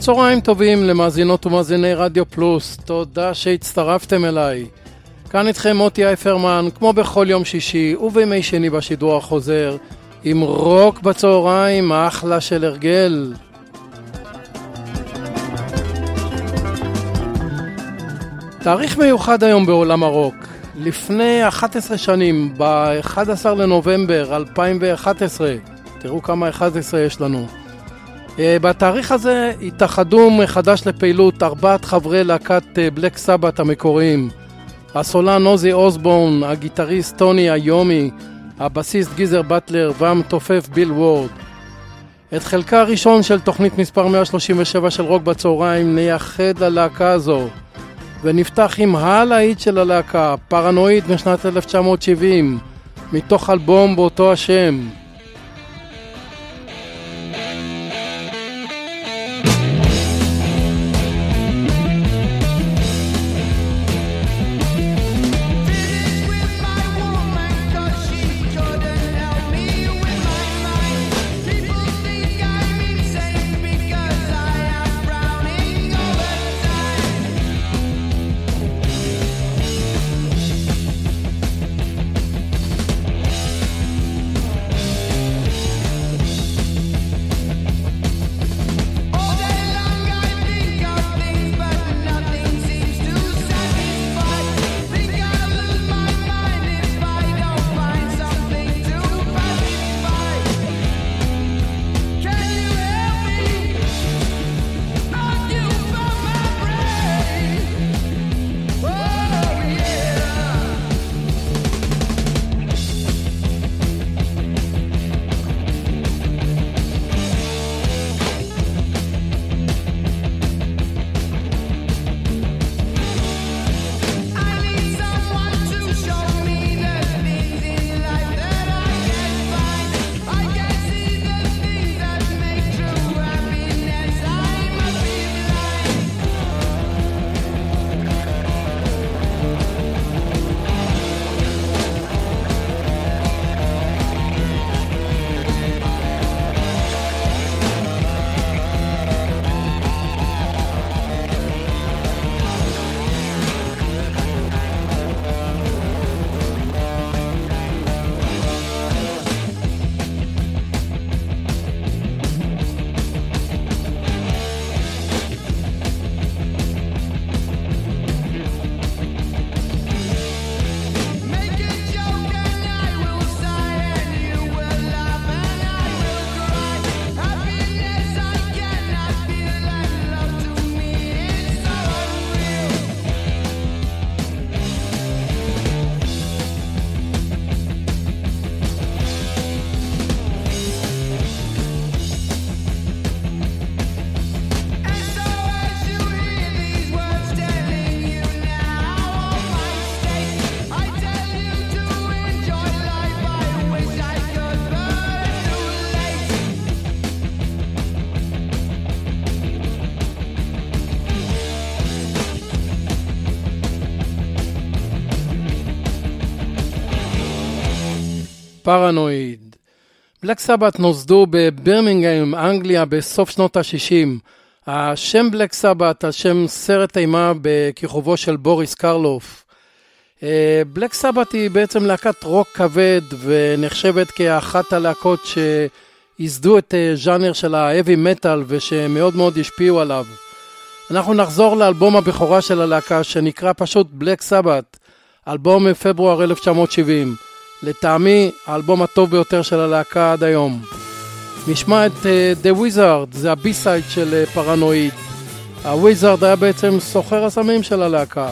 צהריים טובים למאזינות ומאזיני רדיו פלוס, תודה שהצטרפתם אליי. כאן איתכם מוטי אייפרמן, כמו בכל יום שישי ובימי שני בשידור החוזר, עם רוק בצהריים, אחלה של הרגל. תאריך מיוחד היום בעולם הרוק. לפני 11 שנים, ב-11 לנובמבר 2011, תראו כמה 11 יש לנו. אה, בתאריך הזה התאחדו מחדש לפעילות ארבעת חברי להקת בלק סבת המקוריים. הסולן עוזי אוסבורן, הגיטריסט טוני איומי, הבסיסט גיזר באטלר והמתופף ביל וורד. את חלקה הראשון של תוכנית מספר 137 של רוק בצהריים נייחד ללהקה הזו. ונפתח עם הלהיט של הלהקה, פרנואיד משנת 1970 מתוך אלבום באותו השם פרנואיד. בלק סבת נוסדו בברמינגהם, אנגליה, בסוף שנות ה-60. השם בלק סבת על שם סרט אימה בכיכובו של בוריס קרלוף. בלק סבת היא בעצם להקת רוק כבד ונחשבת כאחת הלהקות שייסדו את ז'אנר של האבי מטאל ושמאוד מאוד השפיעו עליו. אנחנו נחזור לאלבום הבכורה של הלהקה שנקרא פשוט בלק סבת, אלבום מפברואר 1970. לטעמי האלבום הטוב ביותר של הלהקה עד היום. נשמע את uh, The Wizard, זה הבי-סייד של uh, פרנואיד. הוויזארד היה בעצם סוחר הסמים של הלהקה.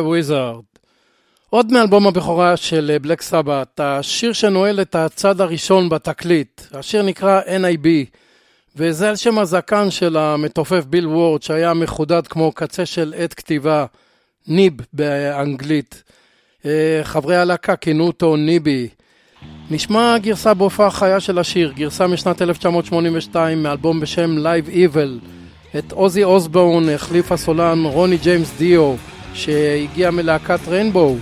Wizard. עוד מאלבום הבכורה של בלק סבת, השיר שנועל את הצד הראשון בתקליט. השיר נקרא NIB, וזה על שם הזקן של המתופף ביל וורד, שהיה מחודד כמו קצה של עת כתיבה, ניב באנגלית. אה, חברי הלהקה כינו אותו ניבי. נשמע גרסה בהופעה חיה של השיר, גרסה משנת 1982 מאלבום בשם Live Evil. את עוזי אוסבורן החליף הסולן רוני ג'יימס דיו. שהגיע מלהקת ריינבואו.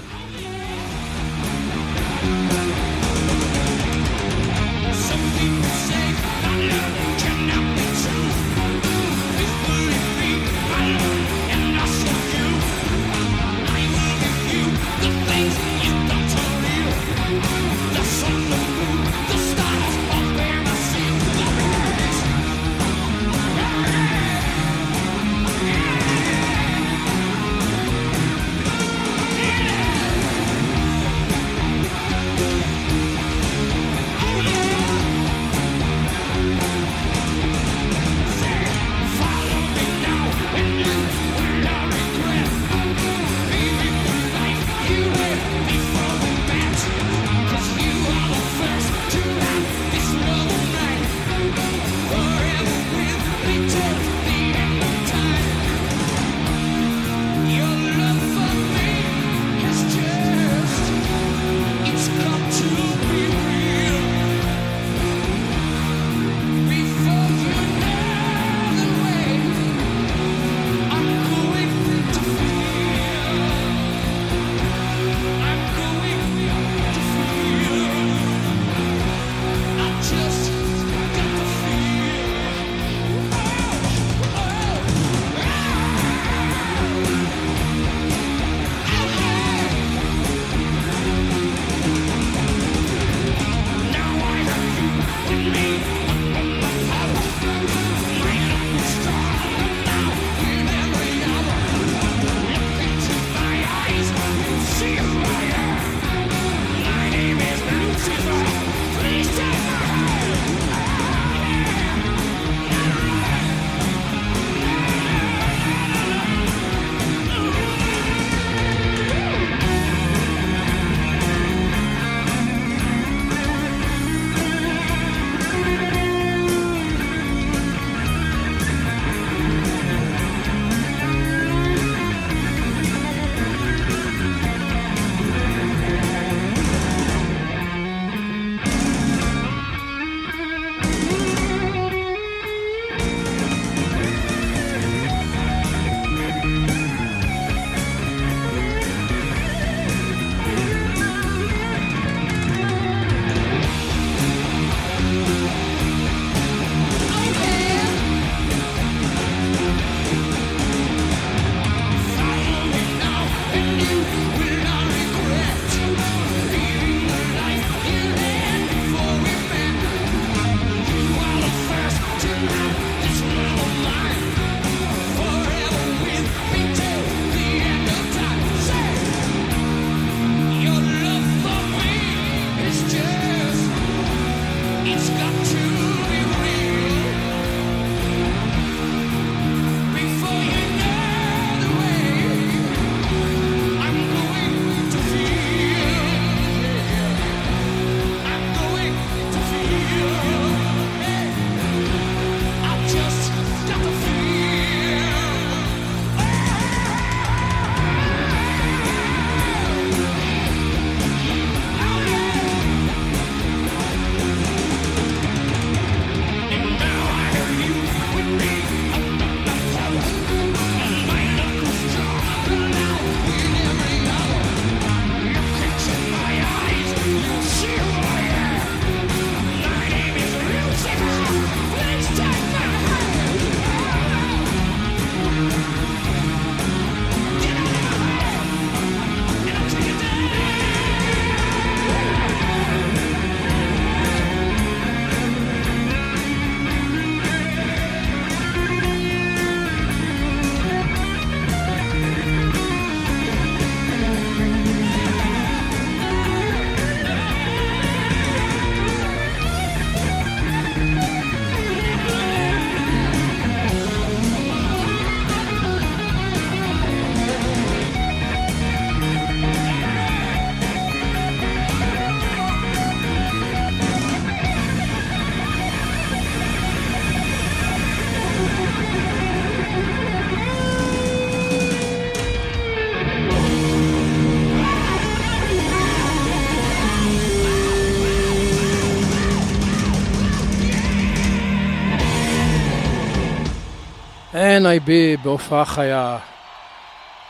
NIB בהופעה חיה.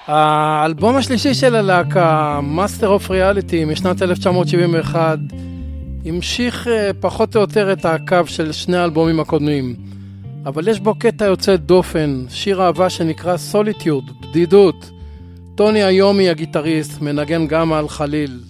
האלבום השלישי של הלהקה, Master of Reality משנת 1971, המשיך אה, פחות או יותר את הקו של שני האלבומים הקודמים. אבל יש בו קטע יוצא דופן, שיר אהבה שנקרא סוליטיוד, בדידות. טוני היומי הגיטריסט מנגן גם על חליל.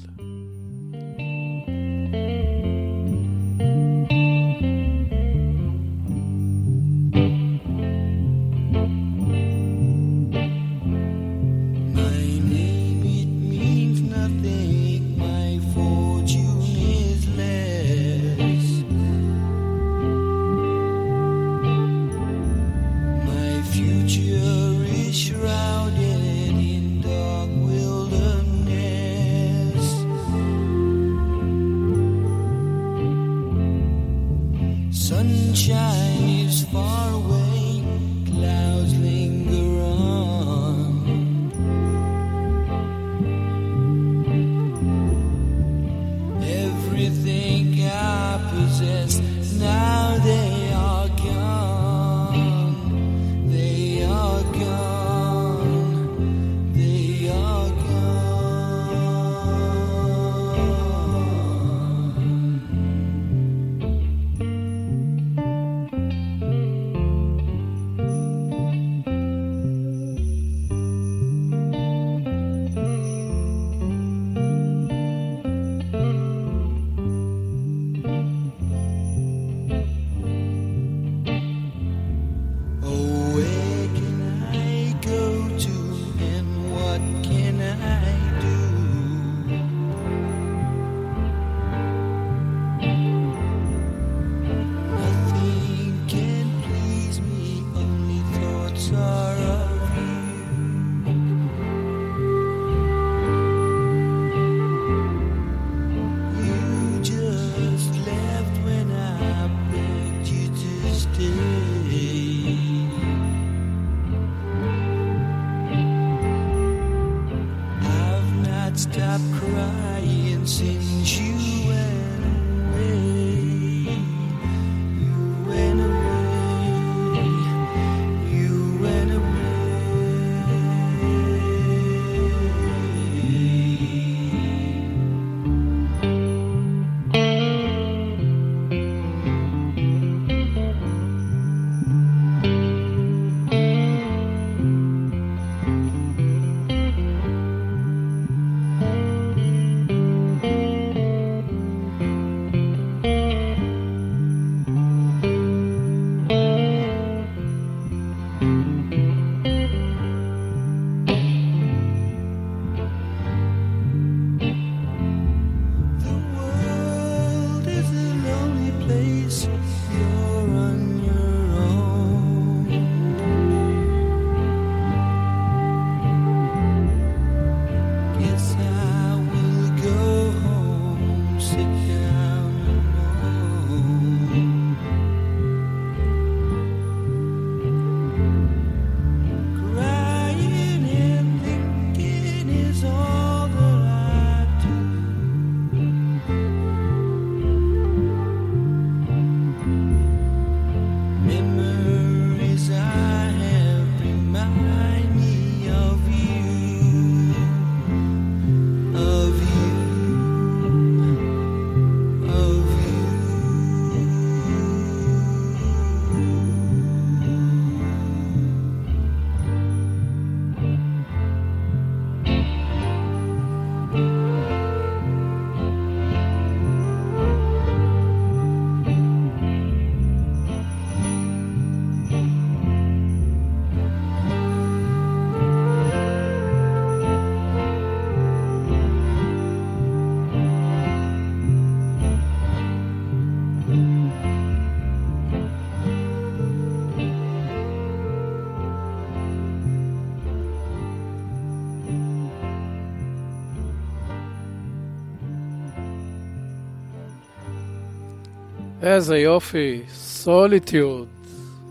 איזה יופי, סוליטיוד.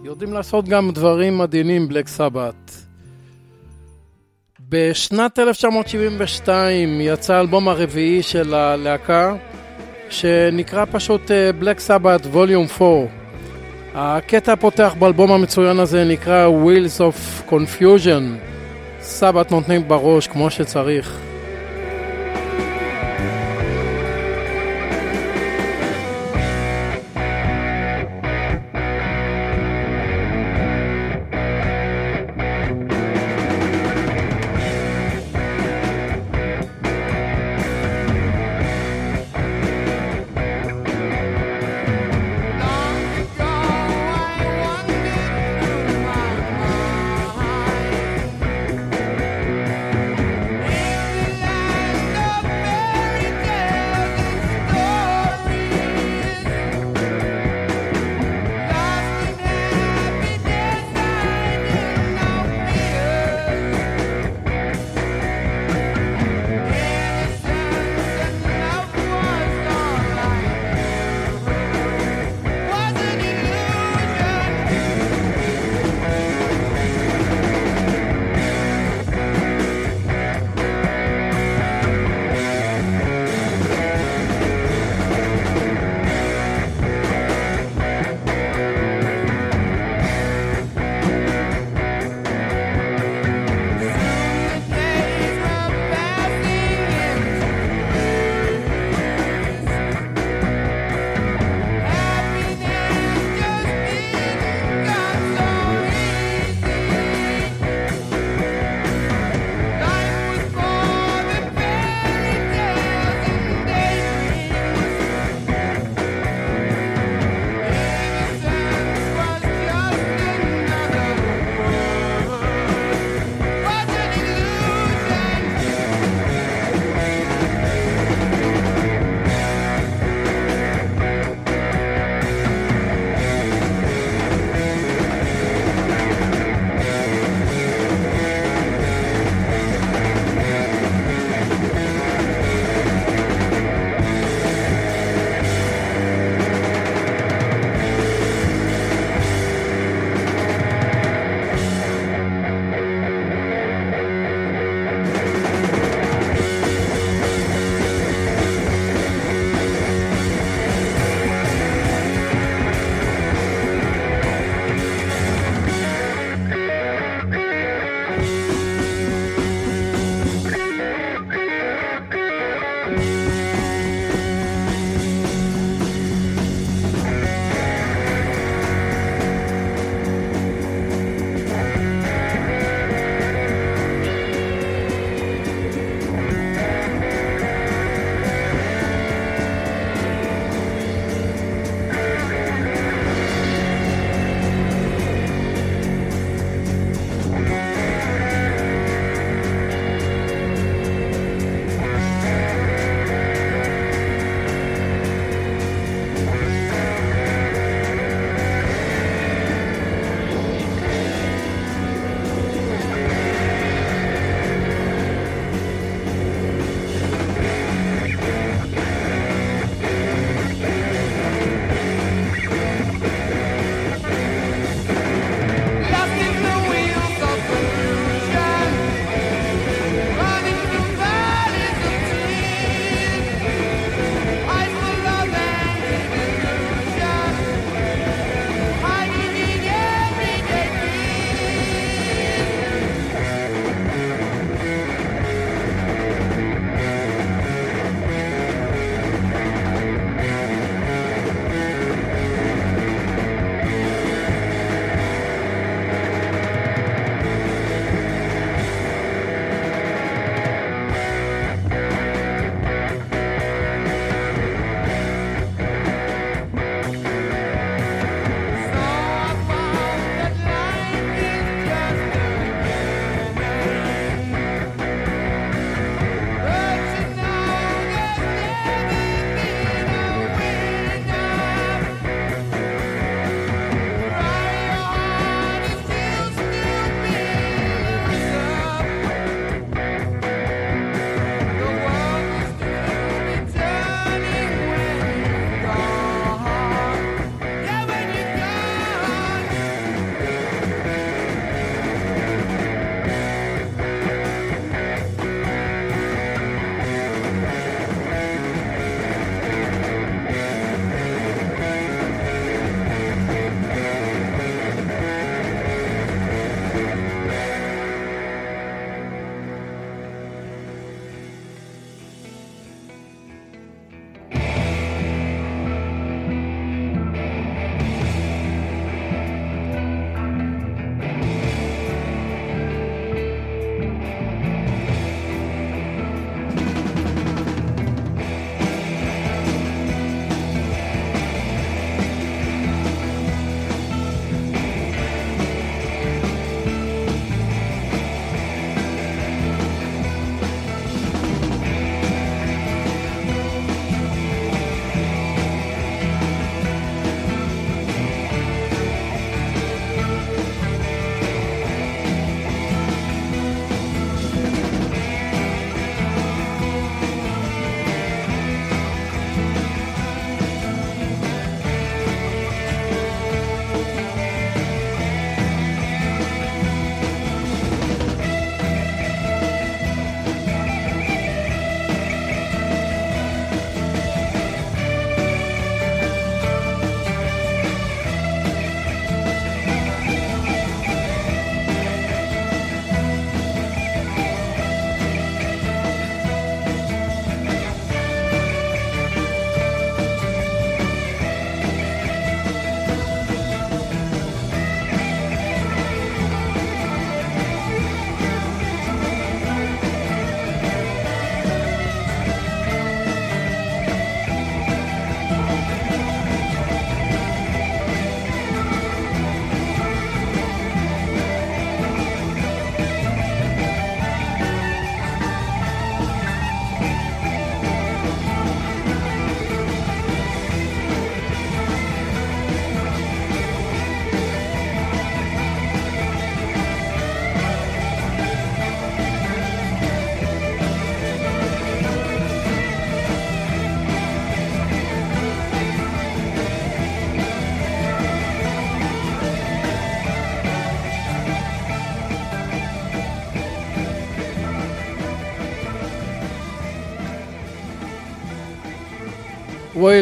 יודעים לעשות גם דברים מדהימים, בלק סבת. בשנת 1972 יצא האלבום הרביעי של הלהקה, שנקרא פשוט בלק סבת ווליום 4. הקטע הפותח באלבום המצוין הזה נקרא Wheels of Confusion. סבת נותנים בראש כמו שצריך.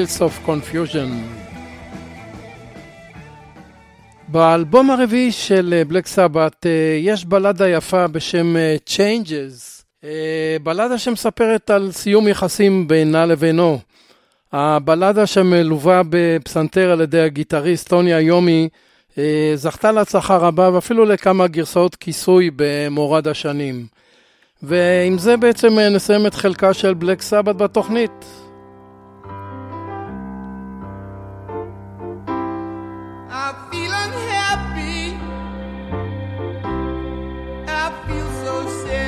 Wales of Confusion. באלבום הרביעי של בלק סבת יש בלדה יפה בשם Changes, בלדה שמספרת על סיום יחסים בינה לבינו. הבלדה שמלווה בפסנתר על ידי הגיטריסט טוני היומי זכתה להצלחה רבה ואפילו לכמה גרסאות כיסוי במורד השנים. ועם זה בעצם נסיים את חלקה של בלק סבת בתוכנית. i. I feel so sad.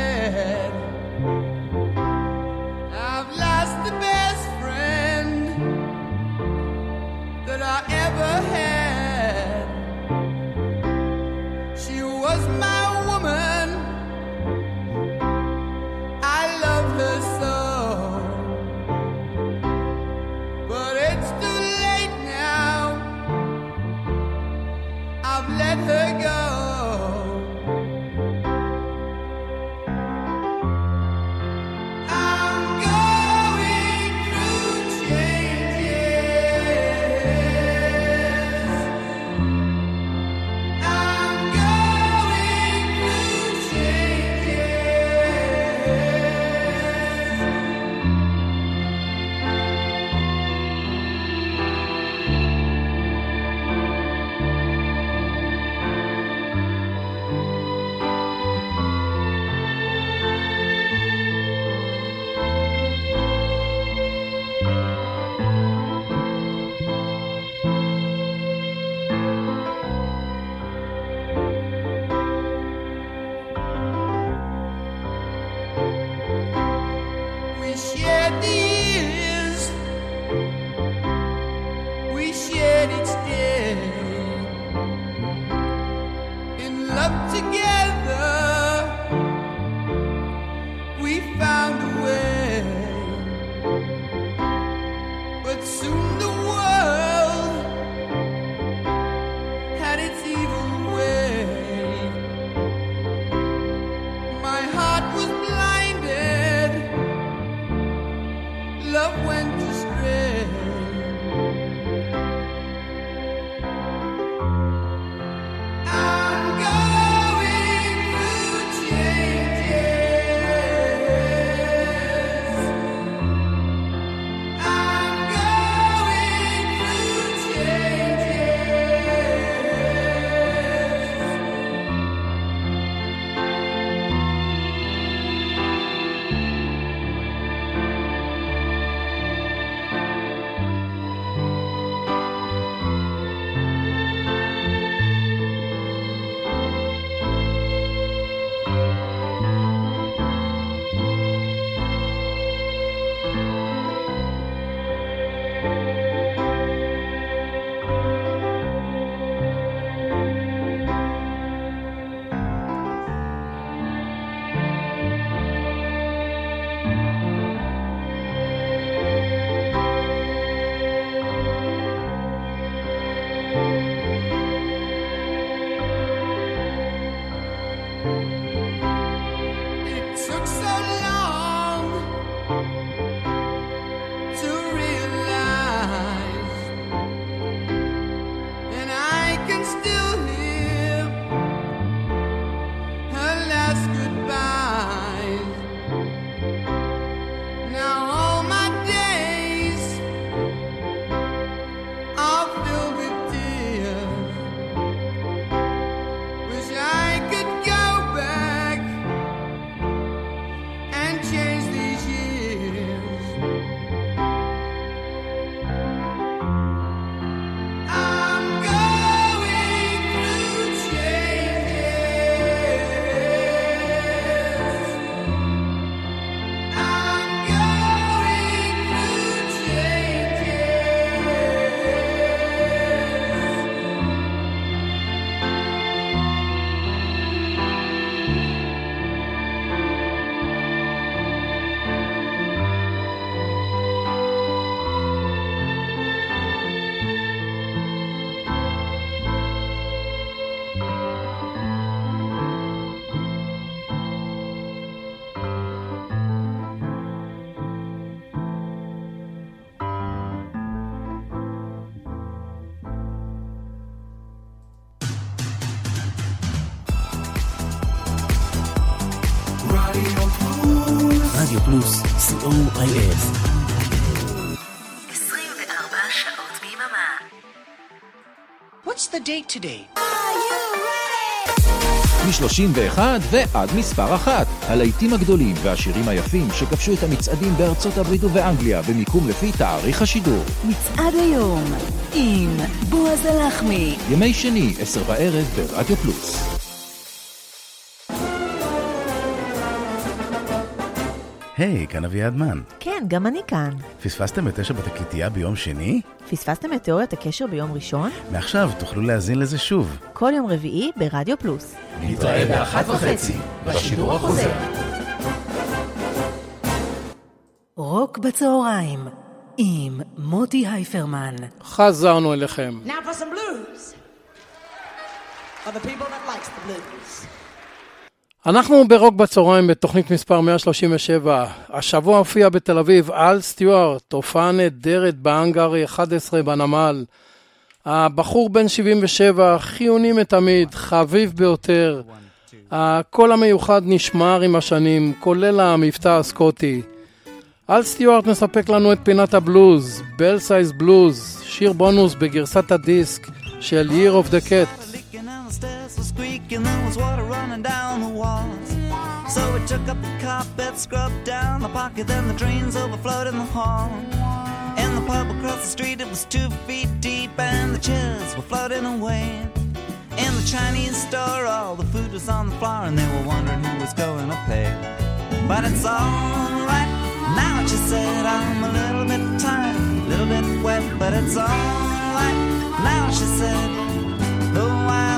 Date today? מ-31 ועד מספר אחת. הלהיטים הגדולים והשירים היפים שכבשו את המצעדים בארצות הברית ובאנגליה במיקום לפי תאריך השידור. מצעד היום עם בועז הלחמי. ימי שני, עשר בערב ברדיו פלוס. היי, כאן אביעד מן. כן, גם אני כאן. פספסתם את תשע בתקליטייה ביום שני? פספסתם את תיאוריית הקשר ביום ראשון? מעכשיו תוכלו להאזין לזה שוב. כל יום רביעי ברדיו פלוס. נתראה באחת וחצי, בשידור החוזר. רוק בצהריים עם מוטי הייפרמן. חזרנו אליכם. Now for some blues. For the people that likes the blues. אנחנו ברוק בצהריים בתוכנית מספר 137. השבוע הופיע בתל אביב אל סטיוארט, הופעה נהדרת בהאנגרי 11 בנמל. הבחור בן 77, חיוני מתמיד, חביב ביותר. הקול המיוחד נשמר עם השנים, כולל המבטא הסקוטי. אל סטיוארט מספק לנו את פינת הבלוז, בל סייז בלוז, שיר בונוס בגרסת הדיסק של Year of the Cat. Running down the walls. So we took up the carpet, scrubbed down the pocket, then the drains overflowed in the hall. In the pub across the street, it was two feet deep, and the chairs were floating away. In the Chinese store, all the food was on the floor, and they were wondering who was going to pay. But it's alright now, she said, I'm a little bit tired, a little bit wet, but it's alright now, she said. Though I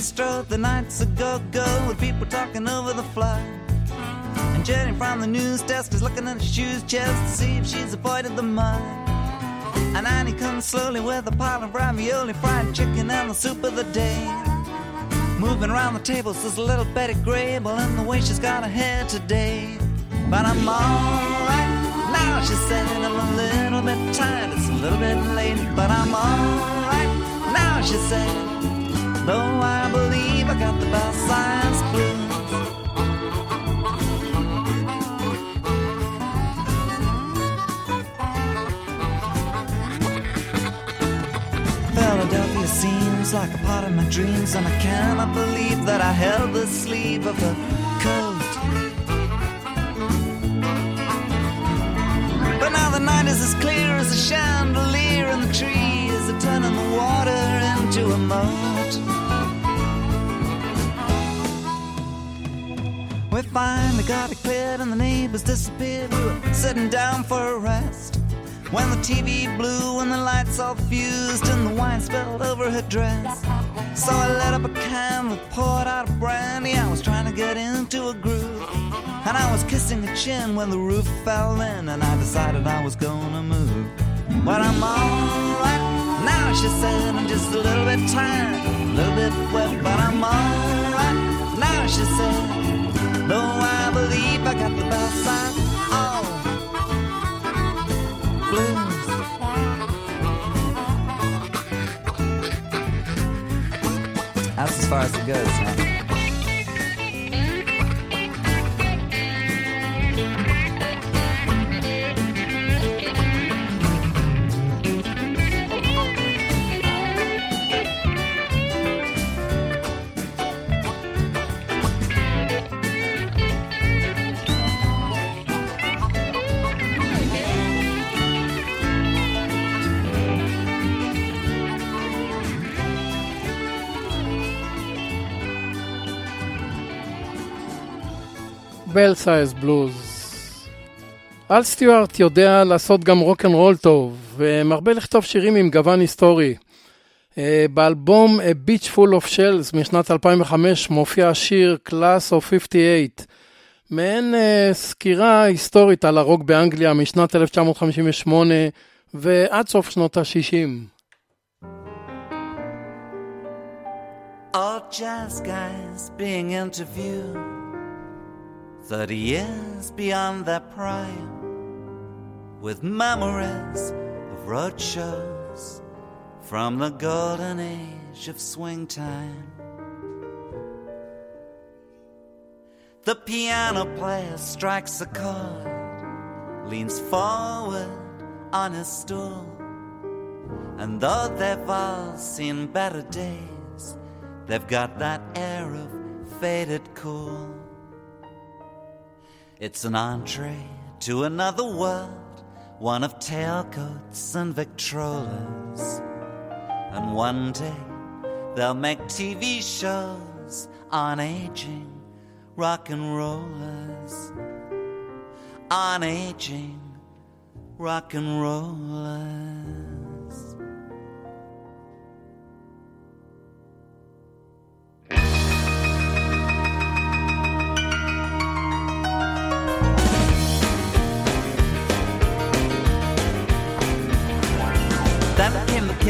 Bistro, the night's a go-go with people talking over the fly. And Jenny from the news desk is looking at her shoes just to see if she's avoided the mud. And Annie comes slowly with a pile of ravioli, fried chicken, and the soup of the day. Moving around the table says a little Betty Grable and the way she's got her hair today. But I'm alright now, she said. I'm a little bit tired, it's a little bit late, but I'm alright now, she said. Though I believe I got the best blues. Seems like a part of my dreams, and I cannot believe that I held the sleeve of the coat. But now the night is as clear as a chandelier, and the trees are turning the water into a moat. We finally got it cleared, and the neighbors disappeared. We were sitting down for a rest. When the TV blew and the lights all fused and the wine spilled over her dress. So I lit up a candle, poured out a brandy. I was trying to get into a groove. And I was kissing her chin when the roof fell in and I decided I was gonna move. But I'm alright now, she said. I'm just a little bit tired, a little bit wet, but I'm alright now, she said. Though I believe I got the best side. Oh far as it goes, huh? בל סייז בלוז. אל סטיוארט יודע לעשות גם רוקנרול טוב, ומרבה לכתוב שירים עם גוון היסטורי. אה, באלבום A Beach Full of Shells משנת 2005 מופיע השיר Class of 58, מעין uh, סקירה היסטורית על הרוק באנגליה משנת 1958 ועד סוף שנות ה-60. All jazz guys being interviewed 30 years beyond their prime with memories of road shows from the golden age of swing time. The piano player strikes a chord, leans forward on his stool, and though they've all seen better days, they've got that air of faded cool. It's an entree to another world, one of tailcoats and Victrolas. And one day they'll make TV shows on aging rock and rollers. On aging rock and rollers.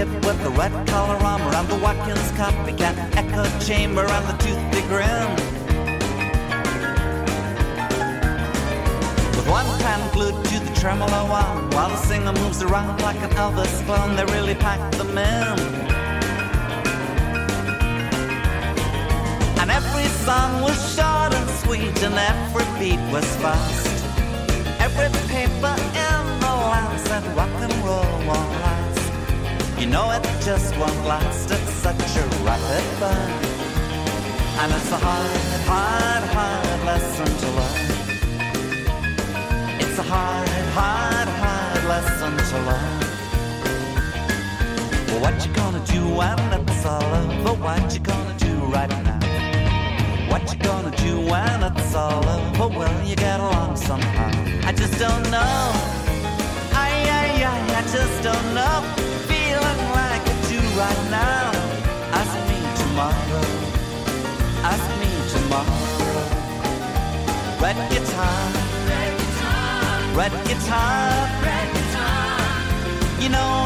With the red collar armor and the Watkins Copicat echo chamber and the toothy grin. With one hand glued to the tremolo arm while the singer moves around like an Elvis clone, they really packed them in. And every song was short and sweet, and every beat was fast. Every paper in the land said rock and roll last. You know it just won't last, it's such a rapid burn. And it's a hard, hard, hard lesson to learn. It's a hard, hard, hard lesson to learn. Well, what you gonna do when it's all over? What you gonna do right now? What you gonna do when it's all over? Will you get along somehow? I just don't know. I, I, I, I just don't know. Feeling like I do right now. Ask me tomorrow. Ask me tomorrow. Red guitar. Red guitar. Red guitar. Red guitar. You know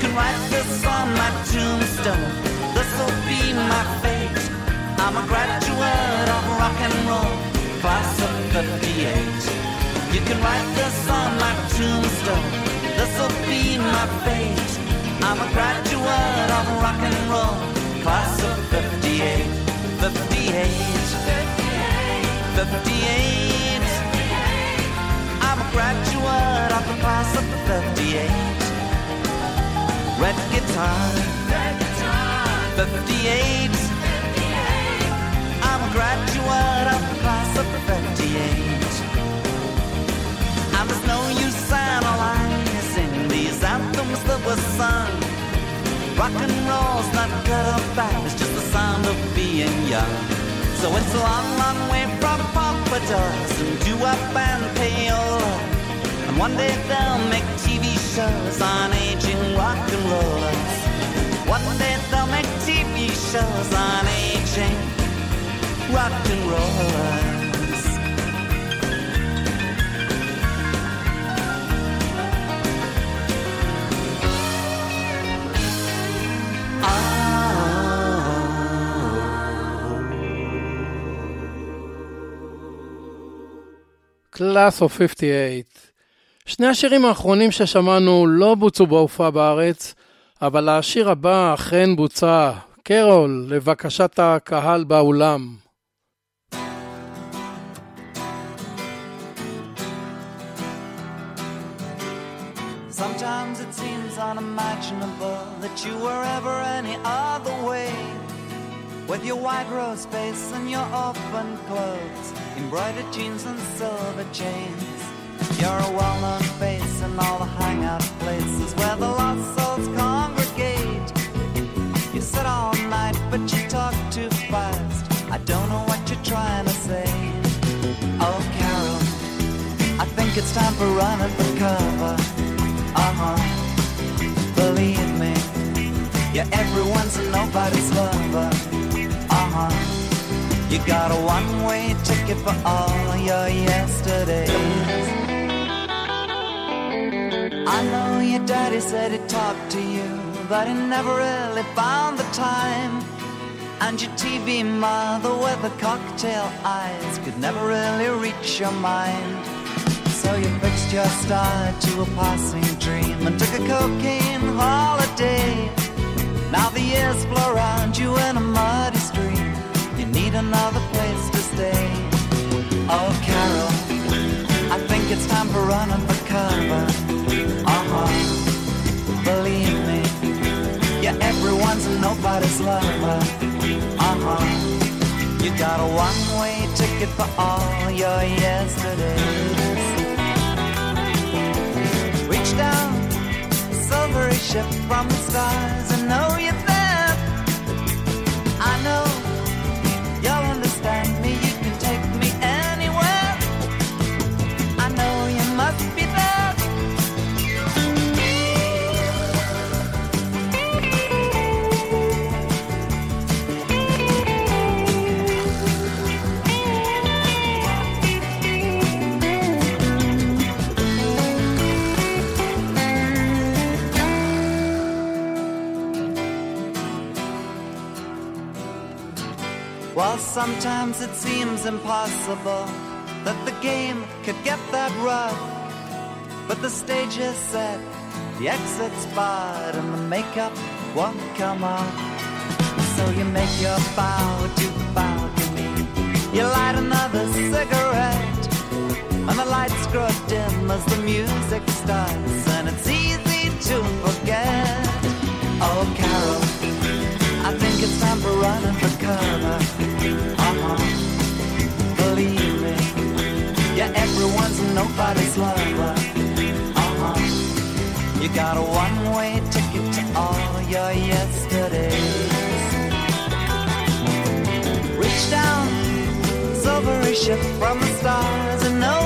can write this on my tombstone. This'll be my fate. I'm a graduate of rock and roll, class of 58. You can write this on my tombstone. This'll be my fate. I'm a graduate of rock and roll, class of 58. 58. 58. I'm a graduate of the class of 58. Red guitar. Red guitar. 58. 58. I'm a graduate of the class of 58. And there's no use analyzing these anthems that were sung. Rock and roll's not good or bad, it's just the sound of being young. So it's a long, long way from pompadours and doo-wop and payola. And one day they'll make TV shows on aging rock and rollers. One day they'll make TV shows on aging rock and rollers. Class of 58. שני השירים האחרונים ששמענו לא בוצעו בהופעה בארץ, אבל השיר הבא אכן בוצע. קרול, לבקשת הקהל באולם. Sometimes it seems unimaginable that you were ever any other way. With your white rose face and your open clothes, embroidered jeans and silver chains. You're a well-known face in all the hangout places where the lost souls congregate. You sit all night, but you talk too fast. I don't know what you're trying to say. Oh, Carol, I think it's time for running for cover. Uh-huh. Believe me, you're everyone's and nobody's lover. Uh-huh. You got a one-way ticket for all your yesterdays. I know your daddy said he talked to you, but he never really found the time. And your TV mother with the cocktail eyes could never really reach your mind. So you fixed your star to a passing dream and took a cocaine holiday. Now the years flow around you in a muddy stream. You need another place to stay. Oh, Carol, I think it's time for running for cover. Uh huh. Believe me, you're everyone's and nobody's lover. Uh huh. You got a one-way ticket for all your yesterdays. Reach down, silvery ship from the stars, and know you're there. I know sometimes it seems impossible that the game could get that rough. But the stage is set, the exit's barred, and the makeup won't come off. So you make your bow to the balcony. You light another cigarette, and the lights grow dim as the music starts, and it's easy to forget. Oh, Carol, I think it's time for running for cover. Uh-huh. Believe me, yeah, everyone's nobody's lover. Uh-huh. You got a one-way ticket to all your yesterdays. Reach down, silvery ship from the stars, and know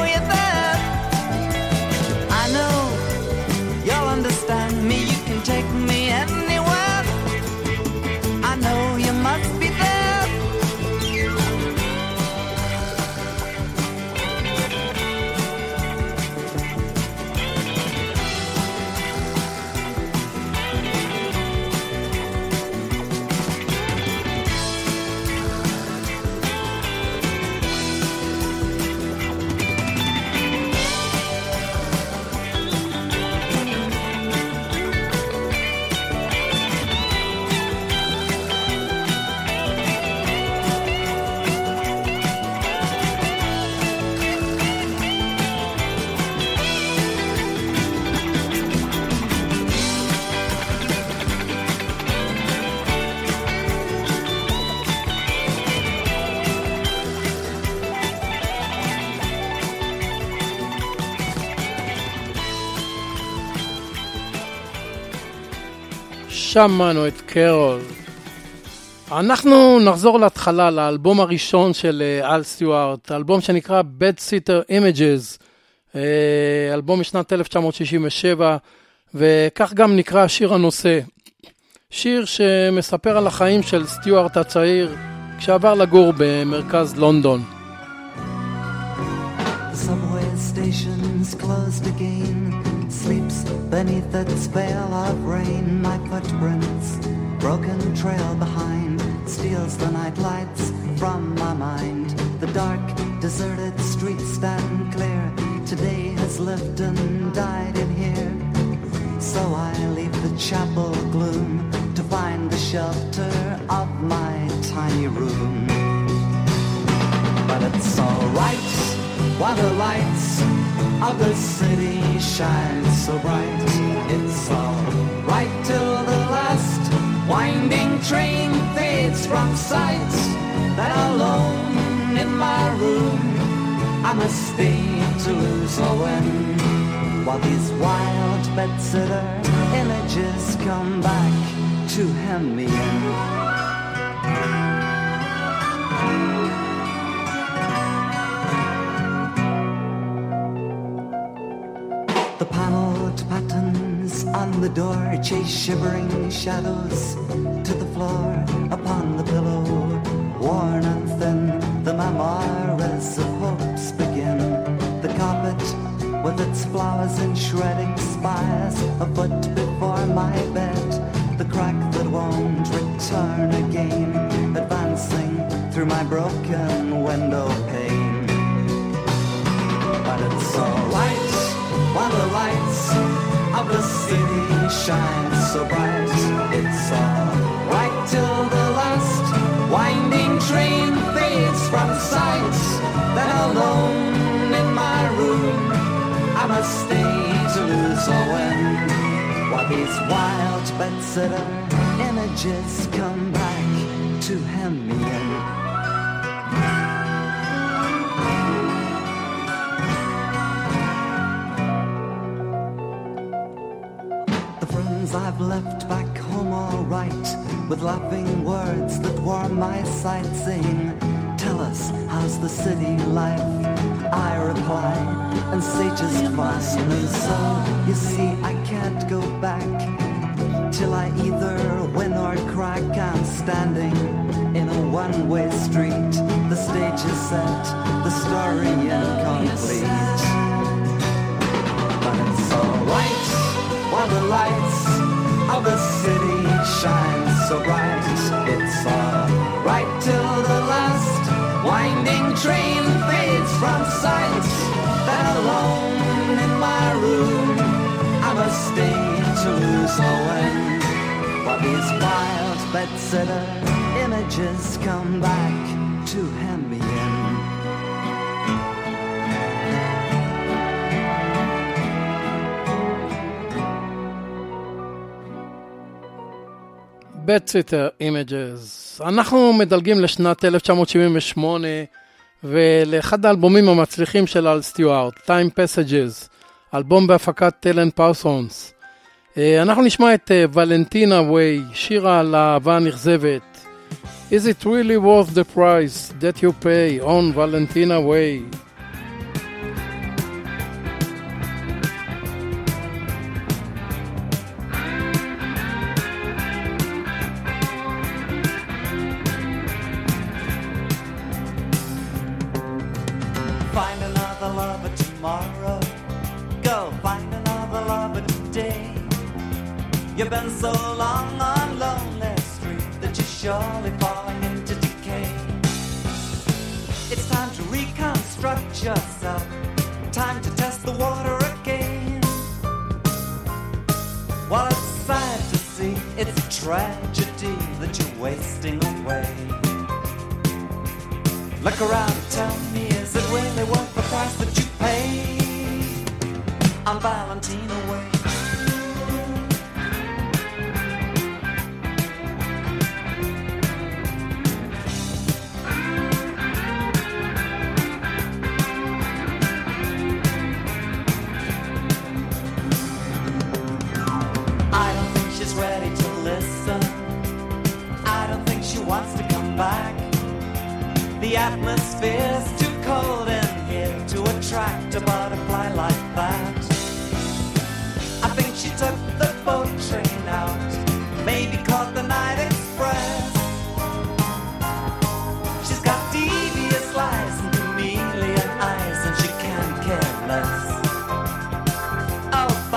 שמענו את קרול. אנחנו נחזור להתחלה, לאלבום הראשון של אה, אל סטיוארט, אלבום שנקרא Bad Sitter Images, אה, אלבום משנת 1967, וכך גם נקרא השיר הנושא. שיר שמספר על החיים של סטיוארט הצעיר כשעבר לגור במרכז לונדון. Subway stations closed again. Beneath its veil of rain. My footprints, broken trail behind, steals the night lights from my mind. The dark, deserted streets stand clear. Today has lived and died in here. So I leave the chapel gloom to find the shelter of my tiny room. But it's alright while the lights of the city shines so bright. It's alright till the last winding train fades from sight. That alone in my room, I must stay to lose or win. While these wild bedsitter images come back to hem me in. The paneled patterns on the door chase shivering shadows to the floor upon the pillow. Wild bedsitter images come back to hem me With laughing words that warm my sight Saying, tell us, how's the city life? I reply, and say just And so, you see, I can't go back Till I either win or crack. I'm standing in a one-way street. The stage is set, the story incomplete. But it's alright while the lights of the city shine so bright. It's alright till the last winding train fades from sight. Then alone in my room, I must stay to lose or win. While these wild bedsitter images come back Bedsitter Images. אנחנו מדלגים לשנת 1978 ולאחד האלבומים המצליחים של אל סטיוארט, Time Passages, אלבום בהפקת טלן פרסונס. אה, אנחנו נשמע את ולנטינה ווי, שירה על האהבה הנכזבת. Is it really worth the price that you pay on Valentina Way?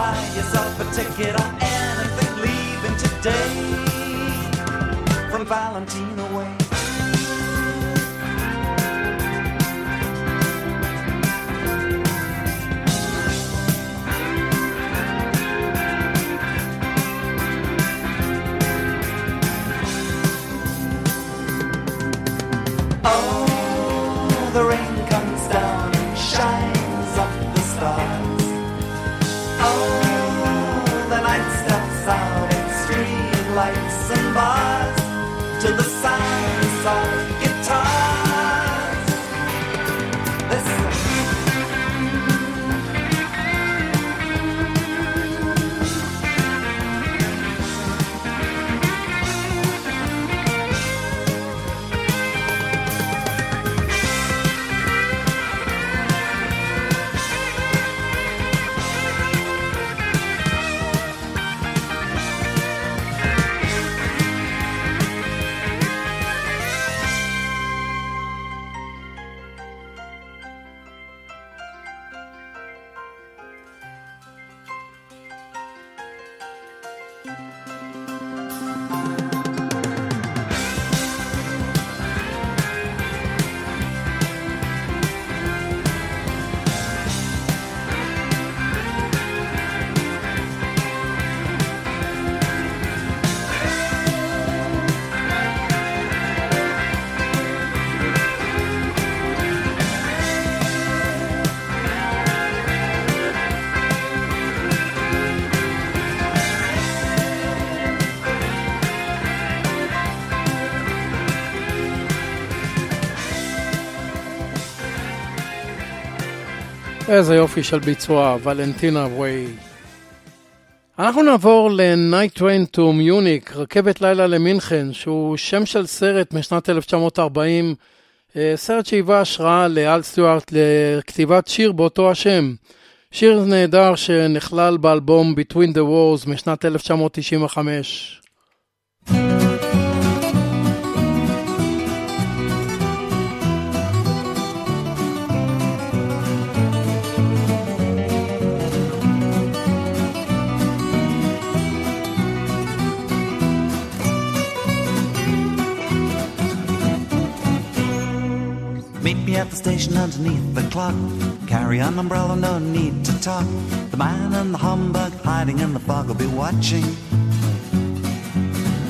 Buy yourself a ticket on anything leaving today from Valentina Way. איזה יופי של ביצוע, ולנטינה ווי. אנחנו נעבור ל-Night Train to Munich, רכבת לילה למינכן, שהוא שם של סרט משנת 1940, אה, סרט שהיווה השראה לאל סטיוארט לכתיבת שיר באותו השם. שיר נהדר שנכלל באלבום Between the Wars משנת 1995. Me at the station underneath the clock. Carry an umbrella, no need to talk. The man in the Homburg hiding in the fog will be watching.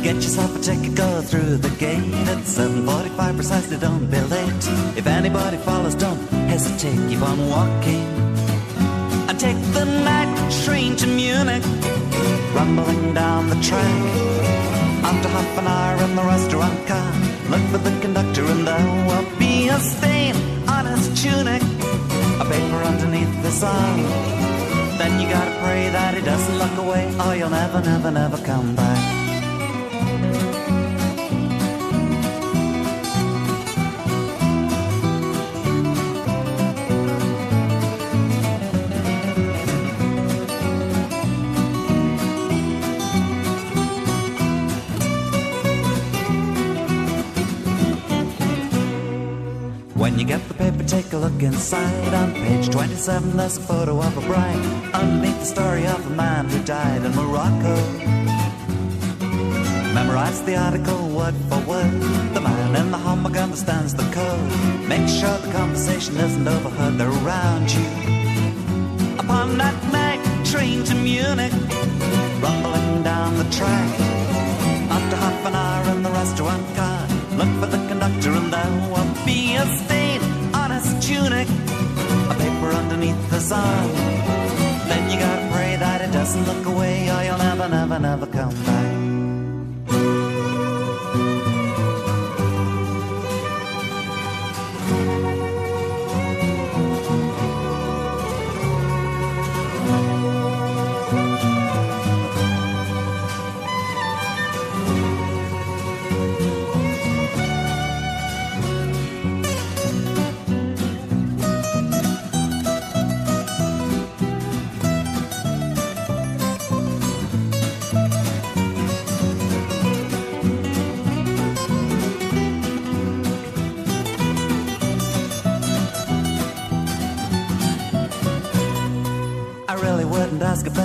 Get yourself a ticket, go through the gate at 7.45 precisely, don't be late. If anybody follows, don't hesitate, keep on walking. And take the night train to Munich, rumbling down the track. After half an hour in the restaurant car, look for the conductor and there will be a stain on his tunic, a paper underneath the arm. Then you gotta pray that he doesn't look away, or you'll never, never, never come back. When you get the paper, take a look inside. On page 27, there's a photo of a bride. Underneath the story of a man who died in Morocco. Memorize the article word for word. The man in the Homburg understands the code. Make sure the conversation isn't overheard around you. Upon that night train to Munich, rumbling down the track. After half an hour in the restaurant car, look for the conductor and there will be a his tunic, a paper underneath his arm. Then you gotta pray that it doesn't look away, or you'll never, never, never come back.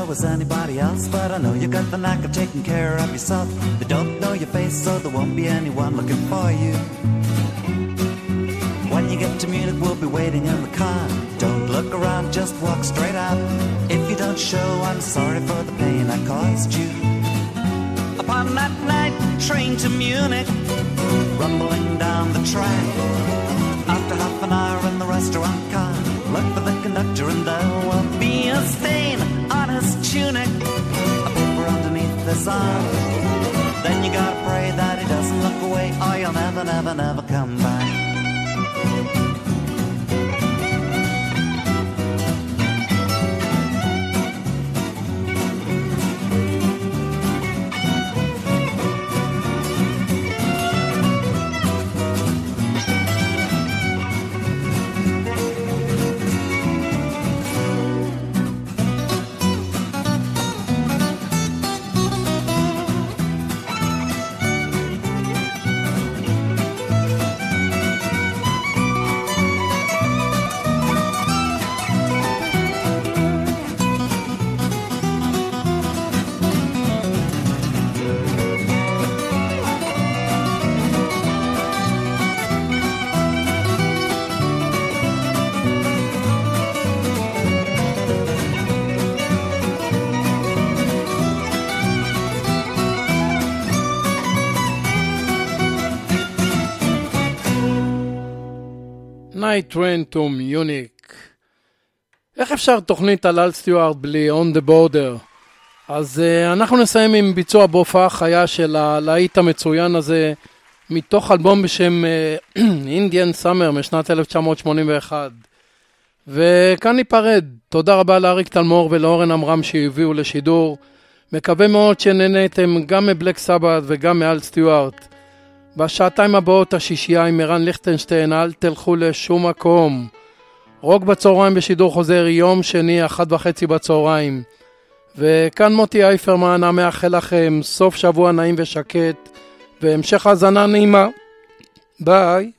Was anybody else, but I know you got the knack of taking care of yourself. They don't know your face, so there won't be anyone looking for you. When you get to Munich, we'll be waiting in the car. Don't look around, just walk straight out. If you don't show, I'm sorry for the pain I caused you. Upon that night train to Munich, rumbling down the track. After half an hour in the restaurant car, look for the conductor and there will be a his tunic, a paper underneath his arm. Then you gotta pray that he doesn't look away, or you'll never, never, never come back. Night Train to Munich. איך אפשר תוכנית על אל סטיוארט בלי On the Border? אז uh, אנחנו נסיים עם ביצוע בהופעה חיה של הלהיט המצוין הזה, מתוך אלבום בשם uh, Indian Summer משנת 1981. וכאן ניפרד. תודה רבה לאריק תלמור ולאורן עמרם שהביאו לשידור. מקווה מאוד שנהניתם גם מבלק סבת וגם מאל סטיוארט. בשעתיים הבאות השישייה עם ערן ליכטנשטיין, אל תלכו לשום מקום. רוק בצהריים בשידור חוזר, יום שני, אחת וחצי בצהריים. וכאן מוטי אייפרמן, המאחל לכם סוף שבוע נעים ושקט, והמשך האזנה נעימה. ביי.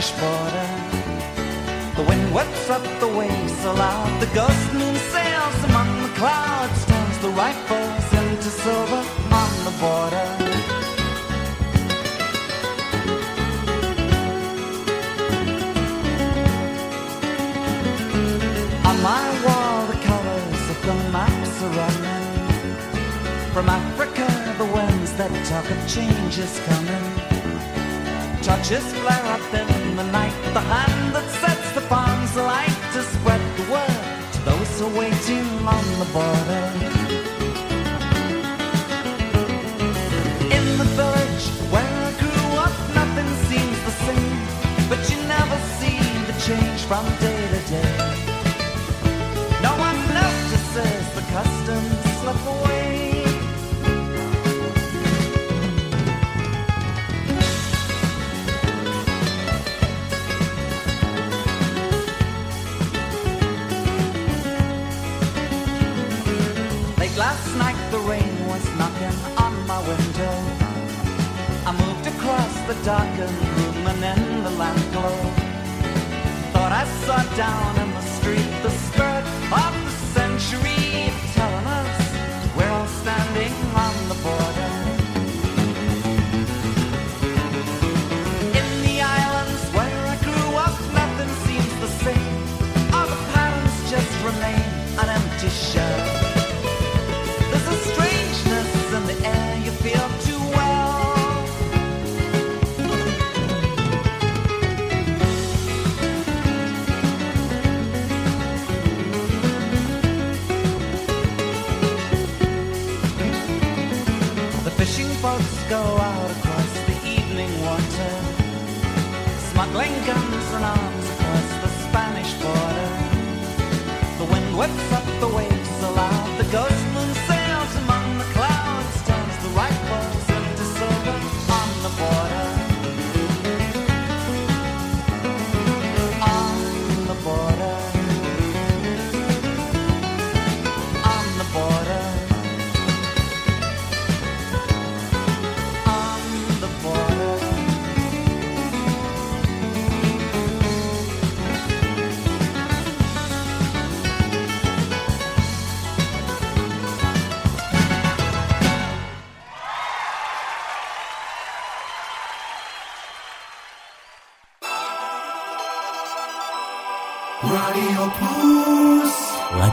Spanish border. The wind whips up the waves so loud, the ghost moon sails among the clouds, turns the rifles into silver on the border. On my wall, the colors of the maps are running. From Africa, the winds that talk of change is coming. Torches flare up in the night, the hand that sets the palms alight to spread the word to those who are waiting on the border. In the village where I grew up, nothing seems the same, but you never see the change from day to day. No one notices the customs slip away. Last night the rain was knocking on my window. I moved across the darkened room and in the lamp glow. Thought I saw down in the street the spirit of smuggling guns and arms across the Spanish border. The wind whips up the waves